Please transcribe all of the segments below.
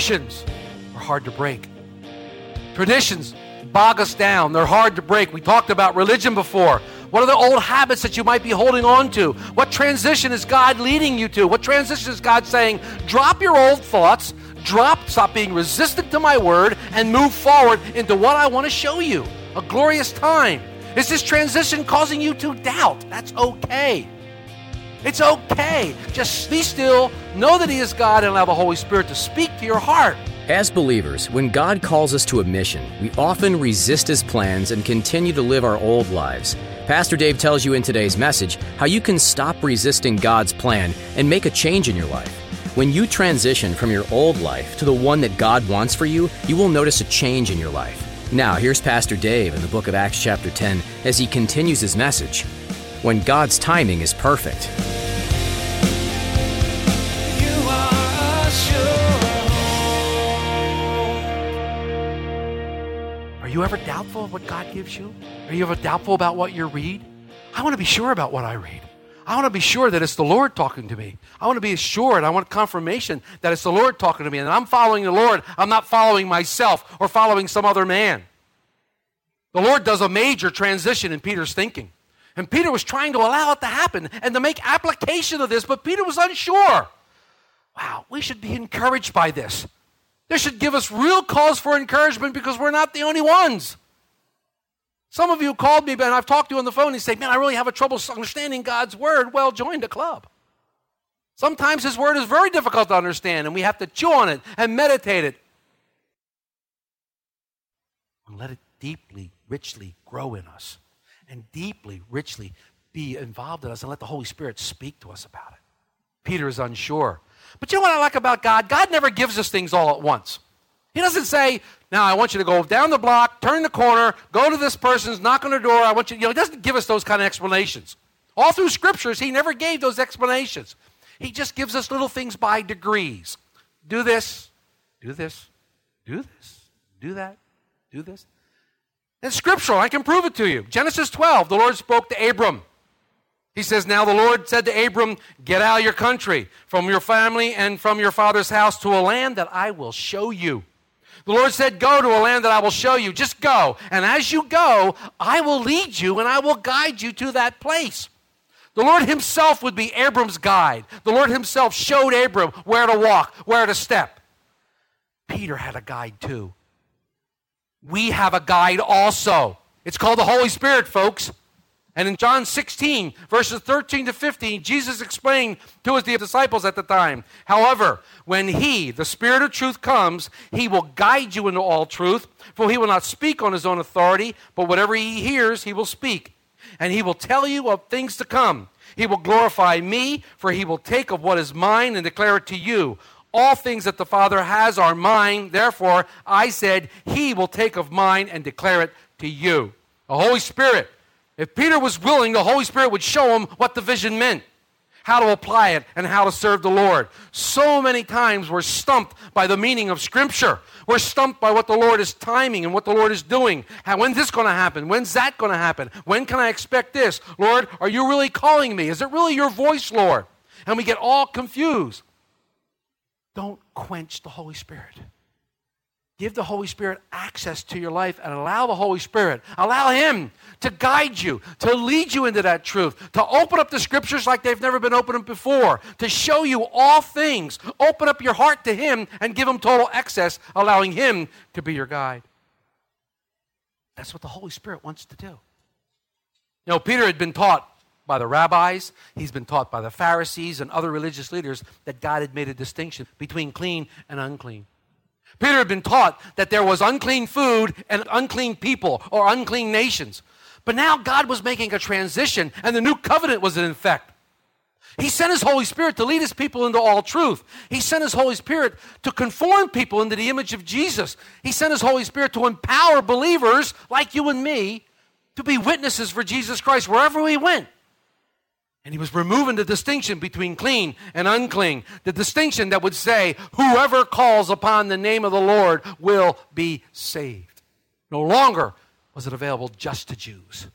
Traditions are hard to break. Traditions bog us down. They're hard to break. We talked about religion before. What are the old habits that you might be holding on to? What transition is God leading you to? What transition is God saying, drop your old thoughts, drop, stop being resistant to my word, and move forward into what I want to show you? A glorious time. Is this transition causing you to doubt? That's okay. It's okay. Just be still, know that He is God, and allow the Holy Spirit to speak to your heart. As believers, when God calls us to a mission, we often resist His plans and continue to live our old lives. Pastor Dave tells you in today's message how you can stop resisting God's plan and make a change in your life. When you transition from your old life to the one that God wants for you, you will notice a change in your life. Now, here's Pastor Dave in the book of Acts, chapter 10, as he continues his message. When God's timing is perfect. Are you ever doubtful of what God gives you? Are you ever doubtful about what you read? I want to be sure about what I read. I want to be sure that it's the Lord talking to me. I want to be assured. I want confirmation that it's the Lord talking to me and I'm following the Lord. I'm not following myself or following some other man. The Lord does a major transition in Peter's thinking. And Peter was trying to allow it to happen and to make application of this, but Peter was unsure. Wow, we should be encouraged by this. This should give us real cause for encouragement because we're not the only ones. Some of you called me, and I've talked to you on the phone, and you say, Man, I really have a trouble understanding God's word. Well, join the club. Sometimes His word is very difficult to understand, and we have to chew on it and meditate it. And let it deeply, richly grow in us, and deeply, richly be involved in us, and let the Holy Spirit speak to us about it. Peter is unsure. But you know what I like about God? God never gives us things all at once. He doesn't say, now I want you to go down the block, turn the corner, go to this person's, knock on their door. I want you, you know, he doesn't give us those kind of explanations. All through scriptures, he never gave those explanations. He just gives us little things by degrees. Do this, do this, do this, do that, do this. It's scriptural. I can prove it to you. Genesis 12, the Lord spoke to Abram. He says, Now the Lord said to Abram, Get out of your country, from your family, and from your father's house to a land that I will show you. The Lord said, Go to a land that I will show you. Just go. And as you go, I will lead you and I will guide you to that place. The Lord Himself would be Abram's guide. The Lord Himself showed Abram where to walk, where to step. Peter had a guide too. We have a guide also. It's called the Holy Spirit, folks. And in John 16, verses 13 to 15, Jesus explained to his disciples at the time, however, when he, the Spirit of truth, comes, he will guide you into all truth, for he will not speak on his own authority, but whatever he hears, he will speak. And he will tell you of things to come. He will glorify me, for he will take of what is mine and declare it to you. All things that the Father has are mine. Therefore, I said, He will take of mine and declare it to you. The Holy Spirit. If Peter was willing, the Holy Spirit would show him what the vision meant, how to apply it, and how to serve the Lord. So many times we're stumped by the meaning of Scripture. We're stumped by what the Lord is timing and what the Lord is doing. How, when's this going to happen? When's that going to happen? When can I expect this? Lord, are you really calling me? Is it really your voice, Lord? And we get all confused. Don't quench the Holy Spirit. Give the Holy Spirit access to your life and allow the Holy Spirit, allow Him to guide you, to lead you into that truth, to open up the scriptures like they've never been opened before, to show you all things. Open up your heart to Him and give Him total access, allowing Him to be your guide. That's what the Holy Spirit wants to do. You know, Peter had been taught by the rabbis, he's been taught by the Pharisees and other religious leaders that God had made a distinction between clean and unclean. Peter had been taught that there was unclean food and unclean people or unclean nations. But now God was making a transition, and the new covenant was in effect. He sent His Holy Spirit to lead His people into all truth. He sent His Holy Spirit to conform people into the image of Jesus. He sent His Holy Spirit to empower believers like you and me to be witnesses for Jesus Christ wherever we went. And he was removing the distinction between clean and unclean, the distinction that would say, whoever calls upon the name of the Lord will be saved. No longer was it available just to Jews,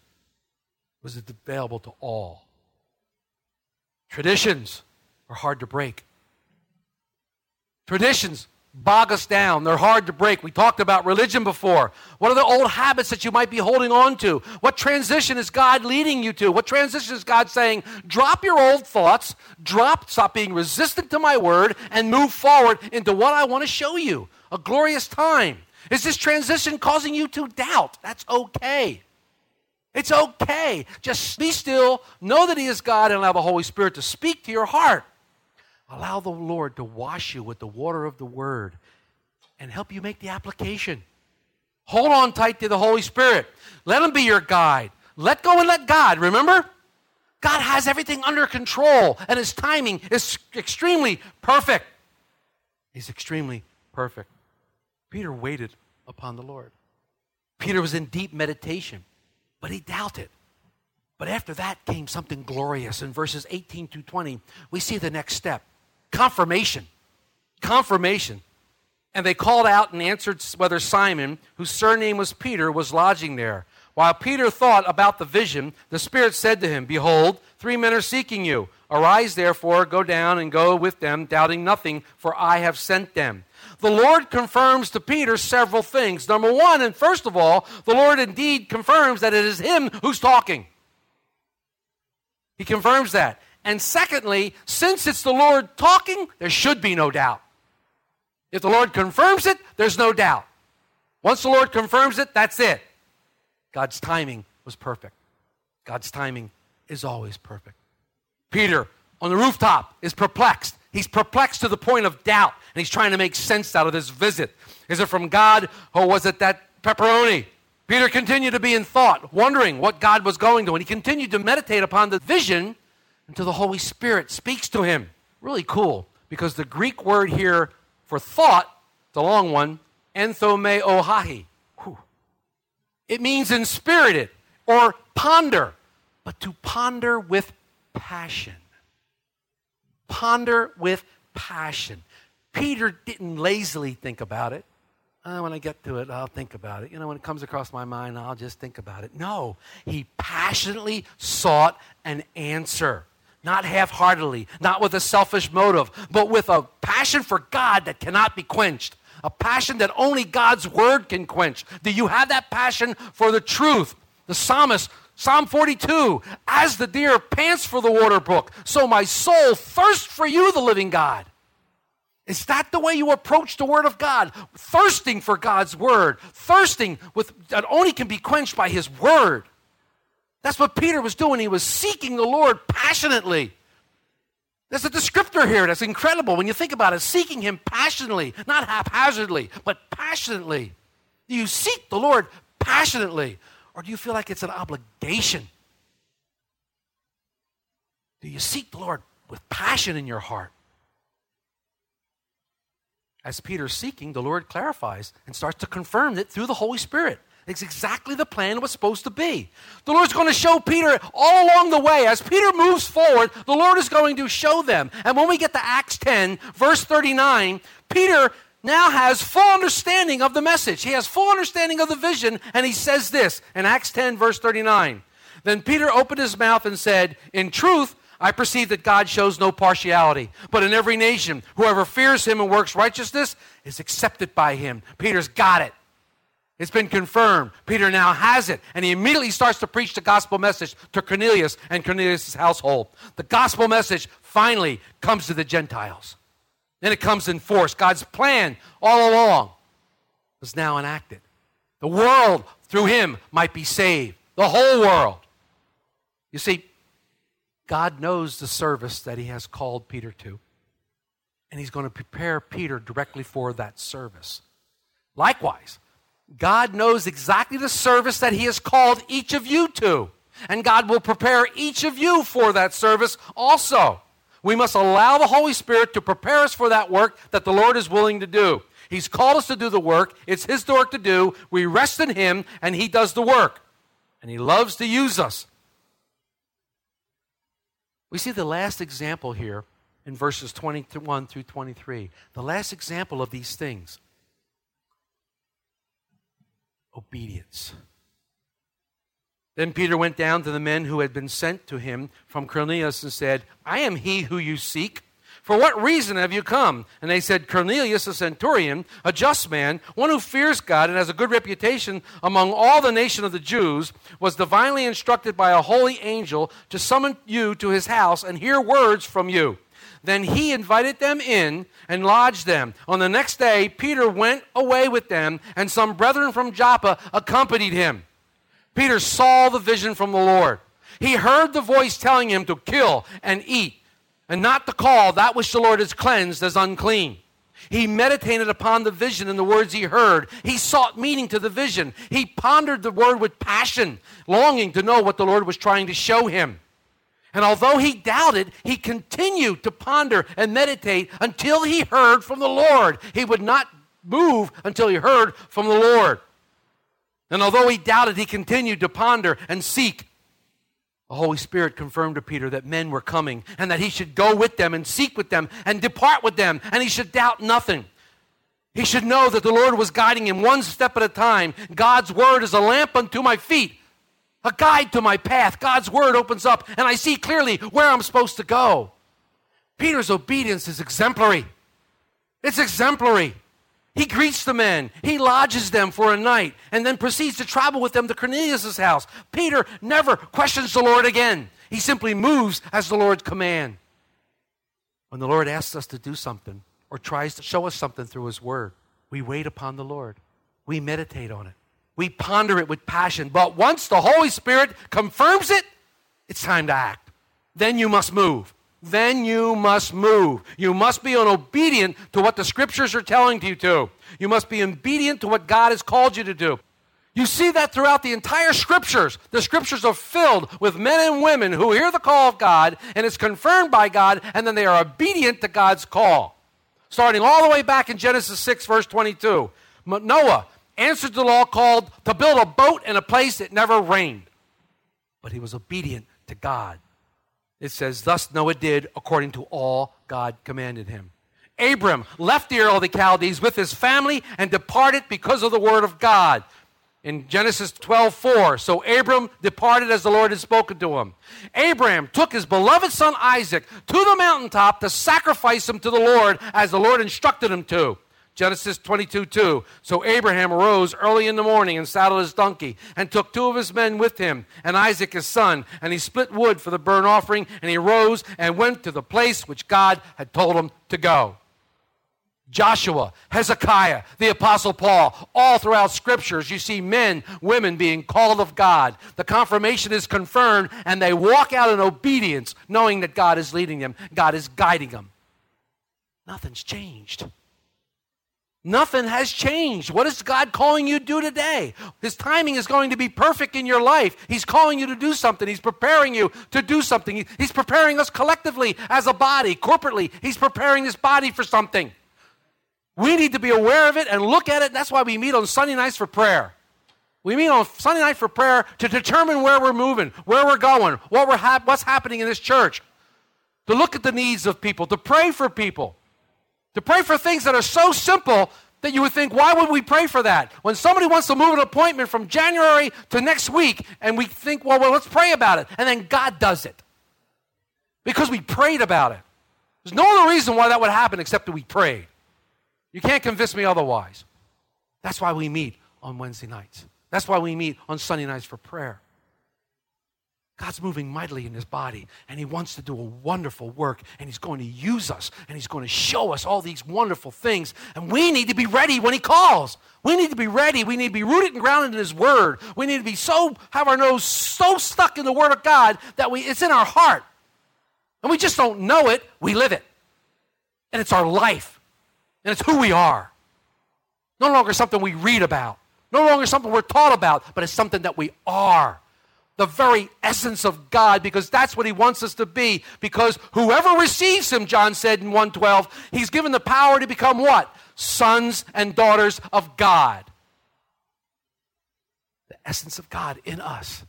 was it available to all. Traditions are hard to break. Traditions bog us down. They're hard to break. We talked about religion before. What are the old habits that you might be holding on to? What transition is God leading you to? What transition is God saying, drop your old thoughts, drop, stop being resistant to my word, and move forward into what I want to show you? A glorious time. Is this transition causing you to doubt? That's okay. It's okay. Just be still, know that He is God, and allow the Holy Spirit to speak to your heart. Allow the Lord to wash you with the water of the Word and help you make the application. Hold on tight to the Holy Spirit. Let Him be your guide. Let go and let God. Remember? God has everything under control, and His timing is extremely perfect. He's extremely perfect. Peter waited upon the Lord. Peter was in deep meditation, but he doubted. But after that came something glorious. In verses 18 to 20, we see the next step confirmation. Confirmation. And they called out and answered whether Simon, whose surname was Peter, was lodging there. While Peter thought about the vision, the Spirit said to him, Behold, three men are seeking you. Arise, therefore, go down and go with them, doubting nothing, for I have sent them. The Lord confirms to Peter several things. Number one, and first of all, the Lord indeed confirms that it is Him who's talking. He confirms that. And secondly, since it's the Lord talking, there should be no doubt. If the Lord confirms it, there's no doubt. Once the Lord confirms it, that's it. God's timing was perfect. God's timing is always perfect. Peter on the rooftop is perplexed. He's perplexed to the point of doubt, and he's trying to make sense out of this visit. Is it from God, or was it that pepperoni? Peter continued to be in thought, wondering what God was going to, and he continued to meditate upon the vision until the Holy Spirit speaks to him. Really cool, because the Greek word here for thought, the long one, enthome ohahi. It means inspirited or ponder, but to ponder with passion. Ponder with passion. Peter didn't lazily think about it. Uh, when I get to it, I'll think about it. You know, when it comes across my mind, I'll just think about it. No, he passionately sought an answer. Not half heartedly, not with a selfish motive, but with a passion for God that cannot be quenched. A passion that only God's word can quench. Do you have that passion for the truth? The psalmist Psalm 42 As the deer pants for the water brook, so my soul thirsts for you, the living God. Is that the way you approach the Word of God? Thirsting for God's Word, thirsting with that only can be quenched by His Word. That's what Peter was doing. He was seeking the Lord passionately. There's a descriptor here that's incredible when you think about it. Seeking Him passionately, not haphazardly, but passionately. Do you seek the Lord passionately? Or do you feel like it's an obligation? Do you seek the Lord with passion in your heart? As Peter's seeking, the Lord clarifies and starts to confirm it through the Holy Spirit. It's exactly the plan it was supposed to be. The Lord's going to show Peter all along the way. As Peter moves forward, the Lord is going to show them. And when we get to Acts 10, verse 39, Peter now has full understanding of the message. He has full understanding of the vision, and he says this in Acts 10, verse 39. Then Peter opened his mouth and said, In truth, I perceive that God shows no partiality, but in every nation, whoever fears him and works righteousness is accepted by him. Peter's got it. It's been confirmed. Peter now has it. And he immediately starts to preach the gospel message to Cornelius and Cornelius' household. The gospel message finally comes to the Gentiles. Then it comes in force. God's plan all along was now enacted. The world, through him, might be saved. The whole world. You see, God knows the service that he has called Peter to, and he's going to prepare Peter directly for that service. Likewise, God knows exactly the service that He has called each of you to. And God will prepare each of you for that service also. We must allow the Holy Spirit to prepare us for that work that the Lord is willing to do. He's called us to do the work. It's His work to do. We rest in Him, and He does the work. And He loves to use us. We see the last example here in verses 21 through 23. The last example of these things obedience. Then Peter went down to the men who had been sent to him from Cornelius and said, I am he who you seek. For what reason have you come? And they said, Cornelius, a centurion, a just man, one who fears God and has a good reputation among all the nation of the Jews, was divinely instructed by a holy angel to summon you to his house and hear words from you. Then he invited them in and lodged them. On the next day, Peter went away with them, and some brethren from Joppa accompanied him. Peter saw the vision from the Lord. He heard the voice telling him to kill and eat, and not to call that which the Lord has cleansed as unclean. He meditated upon the vision and the words he heard. He sought meaning to the vision. He pondered the word with passion, longing to know what the Lord was trying to show him. And although he doubted, he continued to ponder and meditate until he heard from the Lord. He would not move until he heard from the Lord. And although he doubted, he continued to ponder and seek. The Holy Spirit confirmed to Peter that men were coming and that he should go with them and seek with them and depart with them, and he should doubt nothing. He should know that the Lord was guiding him one step at a time. God's word is a lamp unto my feet, a guide to my path. God's word opens up, and I see clearly where I'm supposed to go. Peter's obedience is exemplary. It's exemplary. He greets the men, he lodges them for a night, and then proceeds to travel with them to Cornelius' house. Peter never questions the Lord again. He simply moves as the Lord's command. When the Lord asks us to do something or tries to show us something through his word, we wait upon the Lord. We meditate on it. We ponder it with passion. But once the Holy Spirit confirms it, it's time to act. Then you must move then you must move. You must be obedient to what the scriptures are telling you to. You must be obedient to what God has called you to do. You see that throughout the entire scriptures. The scriptures are filled with men and women who hear the call of God and it's confirmed by God, and then they are obedient to God's call. Starting all the way back in Genesis 6, verse 22. Noah answered the law called to build a boat in a place that never rained. But he was obedient to God. It says, Thus Noah did according to all God commanded him. Abram left the Ur of the Chaldees with his family and departed because of the word of God. In Genesis 12, 4, so Abram departed as the Lord had spoken to him. Abram took his beloved son Isaac to the mountaintop to sacrifice him to the Lord as the Lord instructed him to. Genesis 22 2. So Abraham arose early in the morning and saddled his donkey and took two of his men with him and Isaac his son. And he split wood for the burnt offering and he rose and went to the place which God had told him to go. Joshua, Hezekiah, the Apostle Paul, all throughout scriptures, you see men, women being called of God. The confirmation is confirmed, and they walk out in obedience, knowing that God is leading them, God is guiding them. Nothing's changed. Nothing has changed. What is God calling you to do today? His timing is going to be perfect in your life. He's calling you to do something. He's preparing you to do something. He's preparing us collectively as a body, corporately. He's preparing this body for something. We need to be aware of it and look at it. That's why we meet on Sunday nights for prayer. We meet on Sunday night for prayer to determine where we're moving, where we're going, what we're what's happening in this church, to look at the needs of people, to pray for people. To pray for things that are so simple that you would think, why would we pray for that? When somebody wants to move an appointment from January to next week, and we think, well, well, let's pray about it. And then God does it. Because we prayed about it. There's no other reason why that would happen except that we prayed. You can't convince me otherwise. That's why we meet on Wednesday nights. That's why we meet on Sunday nights for prayer. God's moving mightily in his body, and he wants to do a wonderful work, and he's going to use us, and he's going to show us all these wonderful things. And we need to be ready when he calls. We need to be ready. We need to be rooted and grounded in his word. We need to be so, have our nose so stuck in the word of God that we, it's in our heart. And we just don't know it, we live it. And it's our life, and it's who we are. No longer something we read about, No longer something we're taught about, but it's something that we are. The very essence of God, because that's what He wants us to be. Because whoever receives Him, John said in 112, He's given the power to become what? Sons and daughters of God. The essence of God in us.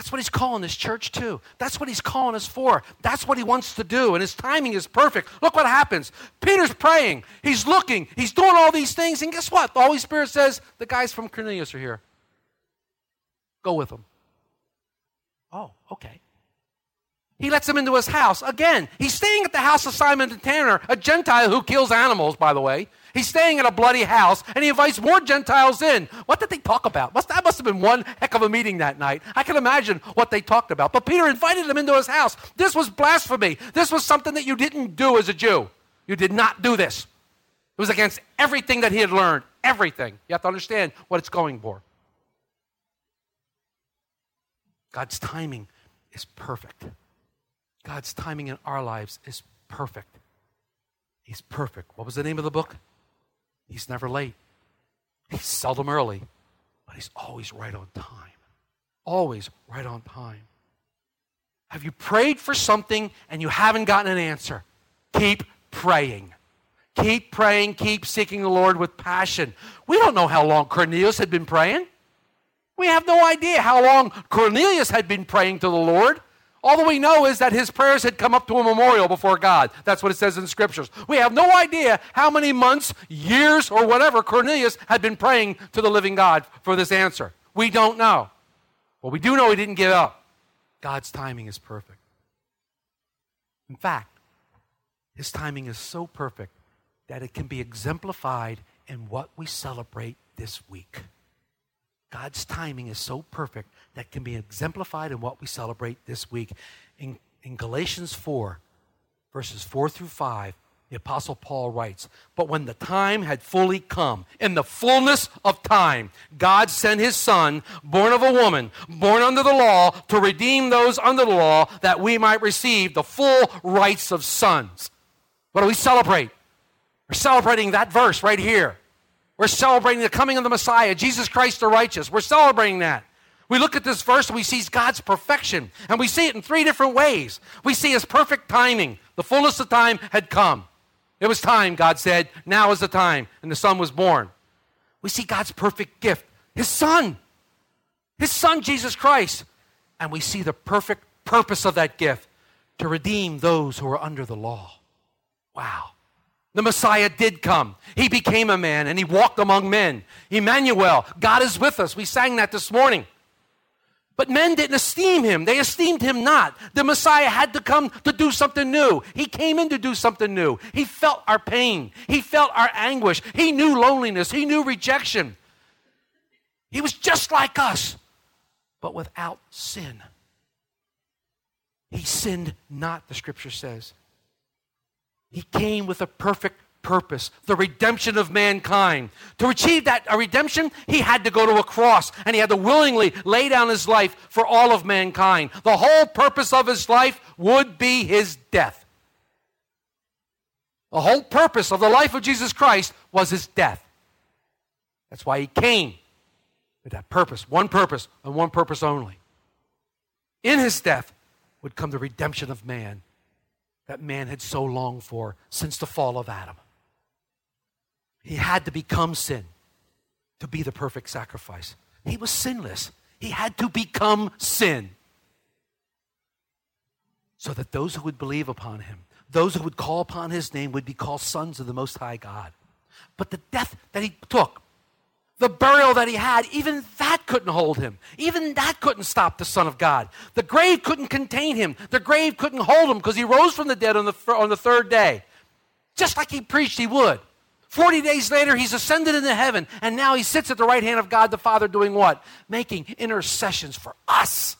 That's what he's calling this church to. That's what he's calling us for. That's what he wants to do. And his timing is perfect. Look what happens. Peter's praying. He's looking. He's doing all these things. And guess what? The Holy Spirit says, the guys from Cornelius are here. Go with them. Oh, okay. He lets him into his house. Again, he's staying at the house of Simon the Tanner, a Gentile who kills animals, by the way. He's staying in a bloody house, and he invites more Gentiles in. What did they talk about? Must, that must have been one heck of a meeting that night. I can imagine what they talked about. But Peter invited them into his house. This was blasphemy. This was something that you didn't do as a Jew. You did not do this. It was against everything that he had learned. Everything. You have to understand what it's going for. God's timing is perfect. God's timing in our lives is perfect. He's perfect. What was the name of the book? He's never late. He's seldom early, but he's always right on time. Always right on time. Have you prayed for something and you haven't gotten an answer? Keep praying. Keep praying, keep seeking the Lord with passion. We don't know how long Cornelius had been praying. We have no idea how long Cornelius had been praying to the Lord. All that we know is that his prayers had come up to a memorial before God. That's what it says in the scriptures. We have no idea how many months, years, or whatever Cornelius had been praying to the living God for this answer. We don't know. But we do know he didn't give up. God's timing is perfect. In fact, his timing is so perfect that it can be exemplified in what we celebrate this week. God's timing is so perfect that can be exemplified in what we celebrate this week. In, in Galatians 4, verses 4 through 5, the Apostle Paul writes, But when the time had fully come, in the fullness of time, God sent his Son, born of a woman, born under the law, to redeem those under the law, that we might receive the full rights of sons. What do we celebrate? We're celebrating that verse right here. We're celebrating the coming of the Messiah, Jesus Christ the righteous. We're celebrating that. We look at this verse and we see God's perfection, and we see it in three different ways. We see his perfect timing. The fullness of time had come. It was time, God said. Now is the time. And the Son was born. We see God's perfect gift, his Son, his Son, Jesus Christ. And we see the perfect purpose of that gift to redeem those who are under the law. Wow. The Messiah did come. He became a man and he walked among men. Emmanuel, God is with us. We sang that this morning. But men didn't esteem him. They esteemed him not. The Messiah had to come to do something new. He came in to do something new. He felt our pain. He felt our anguish. He knew loneliness. He knew rejection. He was just like us, but without sin. He sinned not, the scripture says. He came with a perfect purpose, the redemption of mankind. To achieve that a redemption, he had to go to a cross and he had to willingly lay down his life for all of mankind. The whole purpose of his life would be his death. The whole purpose of the life of Jesus Christ was his death. That's why he came with that purpose, one purpose, and one purpose only. In his death would come the redemption of man that man had so longed for since the fall of Adam. He had to become sin to be the perfect sacrifice. He was sinless. He had to become sin so that those who would believe upon him, those who would call upon his name, would be called sons of the Most High God. But the death that he took, the burial that he had, even that couldn't hold him. Even that couldn't stop the Son of God. The grave couldn't contain him. The grave couldn't hold him because he rose from the dead on the, on the third day, just like he preached he would. 40 days later, he's ascended into heaven, and now he sits at the right hand of God the Father doing what? Making intercessions for us.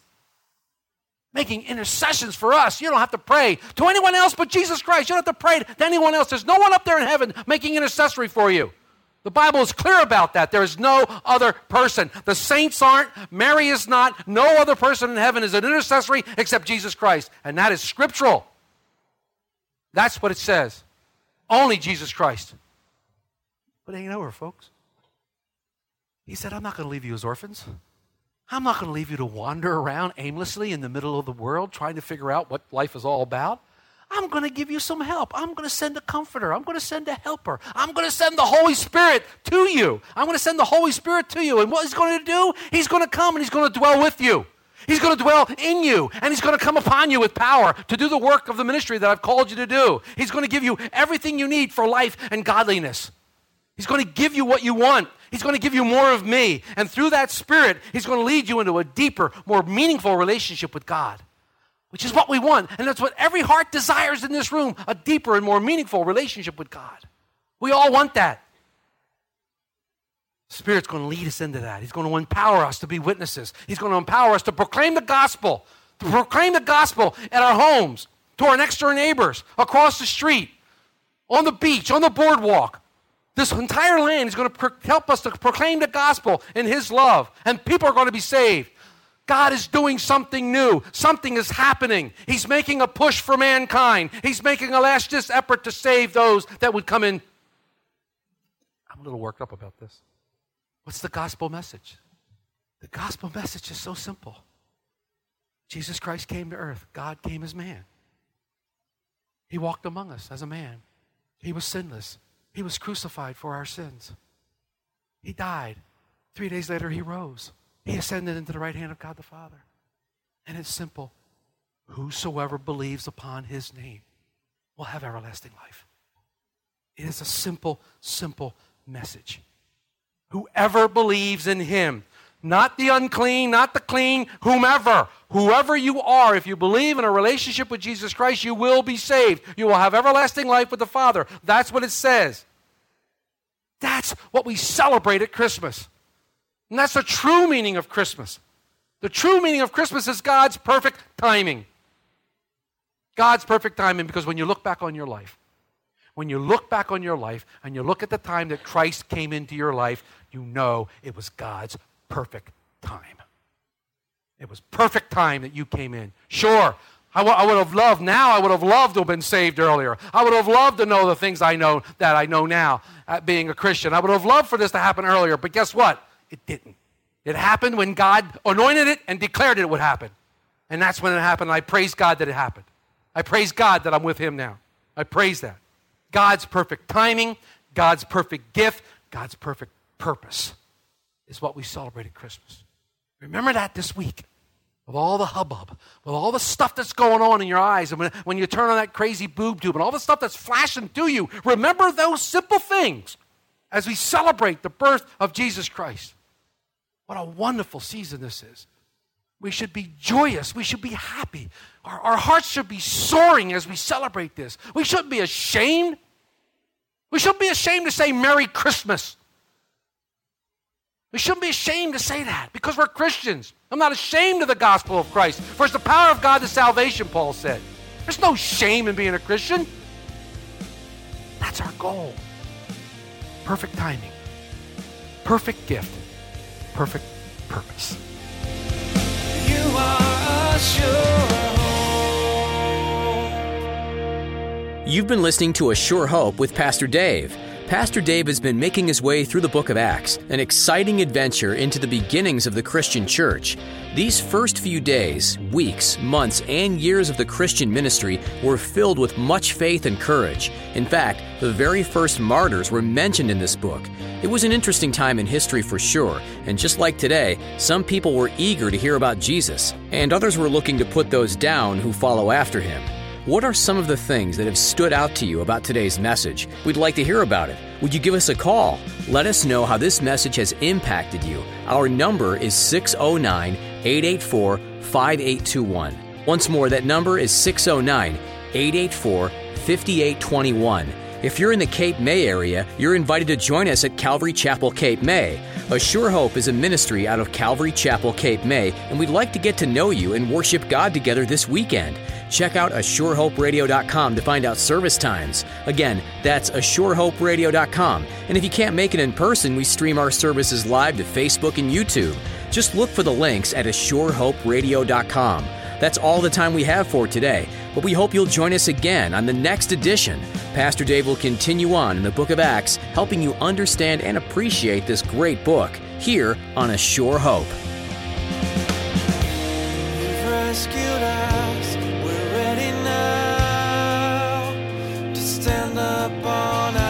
Making intercessions for us. You don't have to pray to anyone else but Jesus Christ. You don't have to pray to anyone else. There's no one up there in heaven making intercessory for you. The Bible is clear about that. There is no other person. The saints aren't, Mary is not, no other person in heaven is an intercessory except Jesus Christ. And that is scriptural. That's what it says. Only Jesus Christ. But ain't over, folks. He said, I'm not going to leave you as orphans. I'm not going to leave you to wander around aimlessly in the middle of the world trying to figure out what life is all about. I'm going to give you some help. I'm going to send a comforter. I'm going to send a helper. I'm going to send the Holy Spirit to you. I'm going to send the Holy Spirit to you. And what he's going to do? He's going to come and he's going to dwell with you. He's going to dwell in you and he's going to come upon you with power to do the work of the ministry that I've called you to do. He's going to give you everything you need for life and godliness. He's going to give you what you want. He's going to give you more of me. And through that Spirit, He's going to lead you into a deeper, more meaningful relationship with God, which is what we want. And that's what every heart desires in this room a deeper and more meaningful relationship with God. We all want that. Spirit's going to lead us into that. He's going to empower us to be witnesses. He's going to empower us to proclaim the gospel, to proclaim the gospel at our homes, to our next door neighbors, across the street, on the beach, on the boardwalk. This entire land is going to pro- help us to proclaim the gospel in His love, and people are going to be saved. God is doing something new. Something is happening. He's making a push for mankind. He's making a last ditch effort to save those that would come in. I'm a little worked up about this. What's the gospel message? The gospel message is so simple. Jesus Christ came to earth, God came as man. He walked among us as a man. He was sinless. He was crucified for our sins. He died. Three days later, he rose. He ascended into the right hand of God the Father. And it's simple whosoever believes upon his name will have everlasting life. It is a simple, simple message. Whoever believes in him, not the unclean, not the clean, whomever, whoever you are, if you believe in a relationship with Jesus Christ, you will be saved. You will have everlasting life with the Father. That's what it says. That's what we celebrate at Christmas. And that's the true meaning of Christmas. The true meaning of Christmas is God's perfect timing. God's perfect timing because when you look back on your life, when you look back on your life and you look at the time that Christ came into your life, you know it was God's perfect time. It was perfect time that you came in. Sure, I, w- I would have loved now, I would have loved to have been saved earlier. I would have loved to know the things I know that I know now at being a Christian. I would have loved for this to happen earlier, but guess what? It didn't. It happened when God anointed it and declared it would happen. And that's when it happened. I praise God that it happened. I praise God that I'm with Him now. I praise that. God's perfect timing, God's perfect gift, God's perfect purpose is what we celebrate at Christmas. Remember that this week with all the hubbub, with all the stuff that's going on in your eyes, and when, when you turn on that crazy boob tube and all the stuff that's flashing through you, remember those simple things as we celebrate the birth of Jesus Christ. What a wonderful season this is. We should be joyous. We should be happy. Our, our hearts should be soaring as we celebrate this. We shouldn't be ashamed. We shouldn't be ashamed to say Merry Christmas. We shouldn't be ashamed to say that because we're Christians. I'm not ashamed of the gospel of Christ, for it's the power of God to salvation, Paul said. There's no shame in being a Christian. That's our goal. Perfect timing, perfect gift, perfect purpose. You are a sure hope. You've been listening to A Sure Hope with Pastor Dave. Pastor Dave has been making his way through the book of Acts, an exciting adventure into the beginnings of the Christian church. These first few days, weeks, months, and years of the Christian ministry were filled with much faith and courage. In fact, the very first martyrs were mentioned in this book. It was an interesting time in history for sure, and just like today, some people were eager to hear about Jesus, and others were looking to put those down who follow after him. What are some of the things that have stood out to you about today's message? We'd like to hear about it. Would you give us a call? Let us know how this message has impacted you. Our number is 609 884 5821. Once more, that number is 609 884 5821. If you're in the Cape May area, you're invited to join us at Calvary Chapel, Cape May. A Sure Hope is a ministry out of Calvary Chapel, Cape May, and we'd like to get to know you and worship God together this weekend. Check out ASureHopeRadio.com to find out service times. Again, that's ASureHopeRadio.com. And if you can't make it in person, we stream our services live to Facebook and YouTube. Just look for the links at ASureHopeRadio.com. That's all the time we have for today, but we hope you'll join us again on the next edition. Pastor Dave will continue on in the book of Acts, helping you understand and appreciate this great book. here on A Sure Hope. up on us.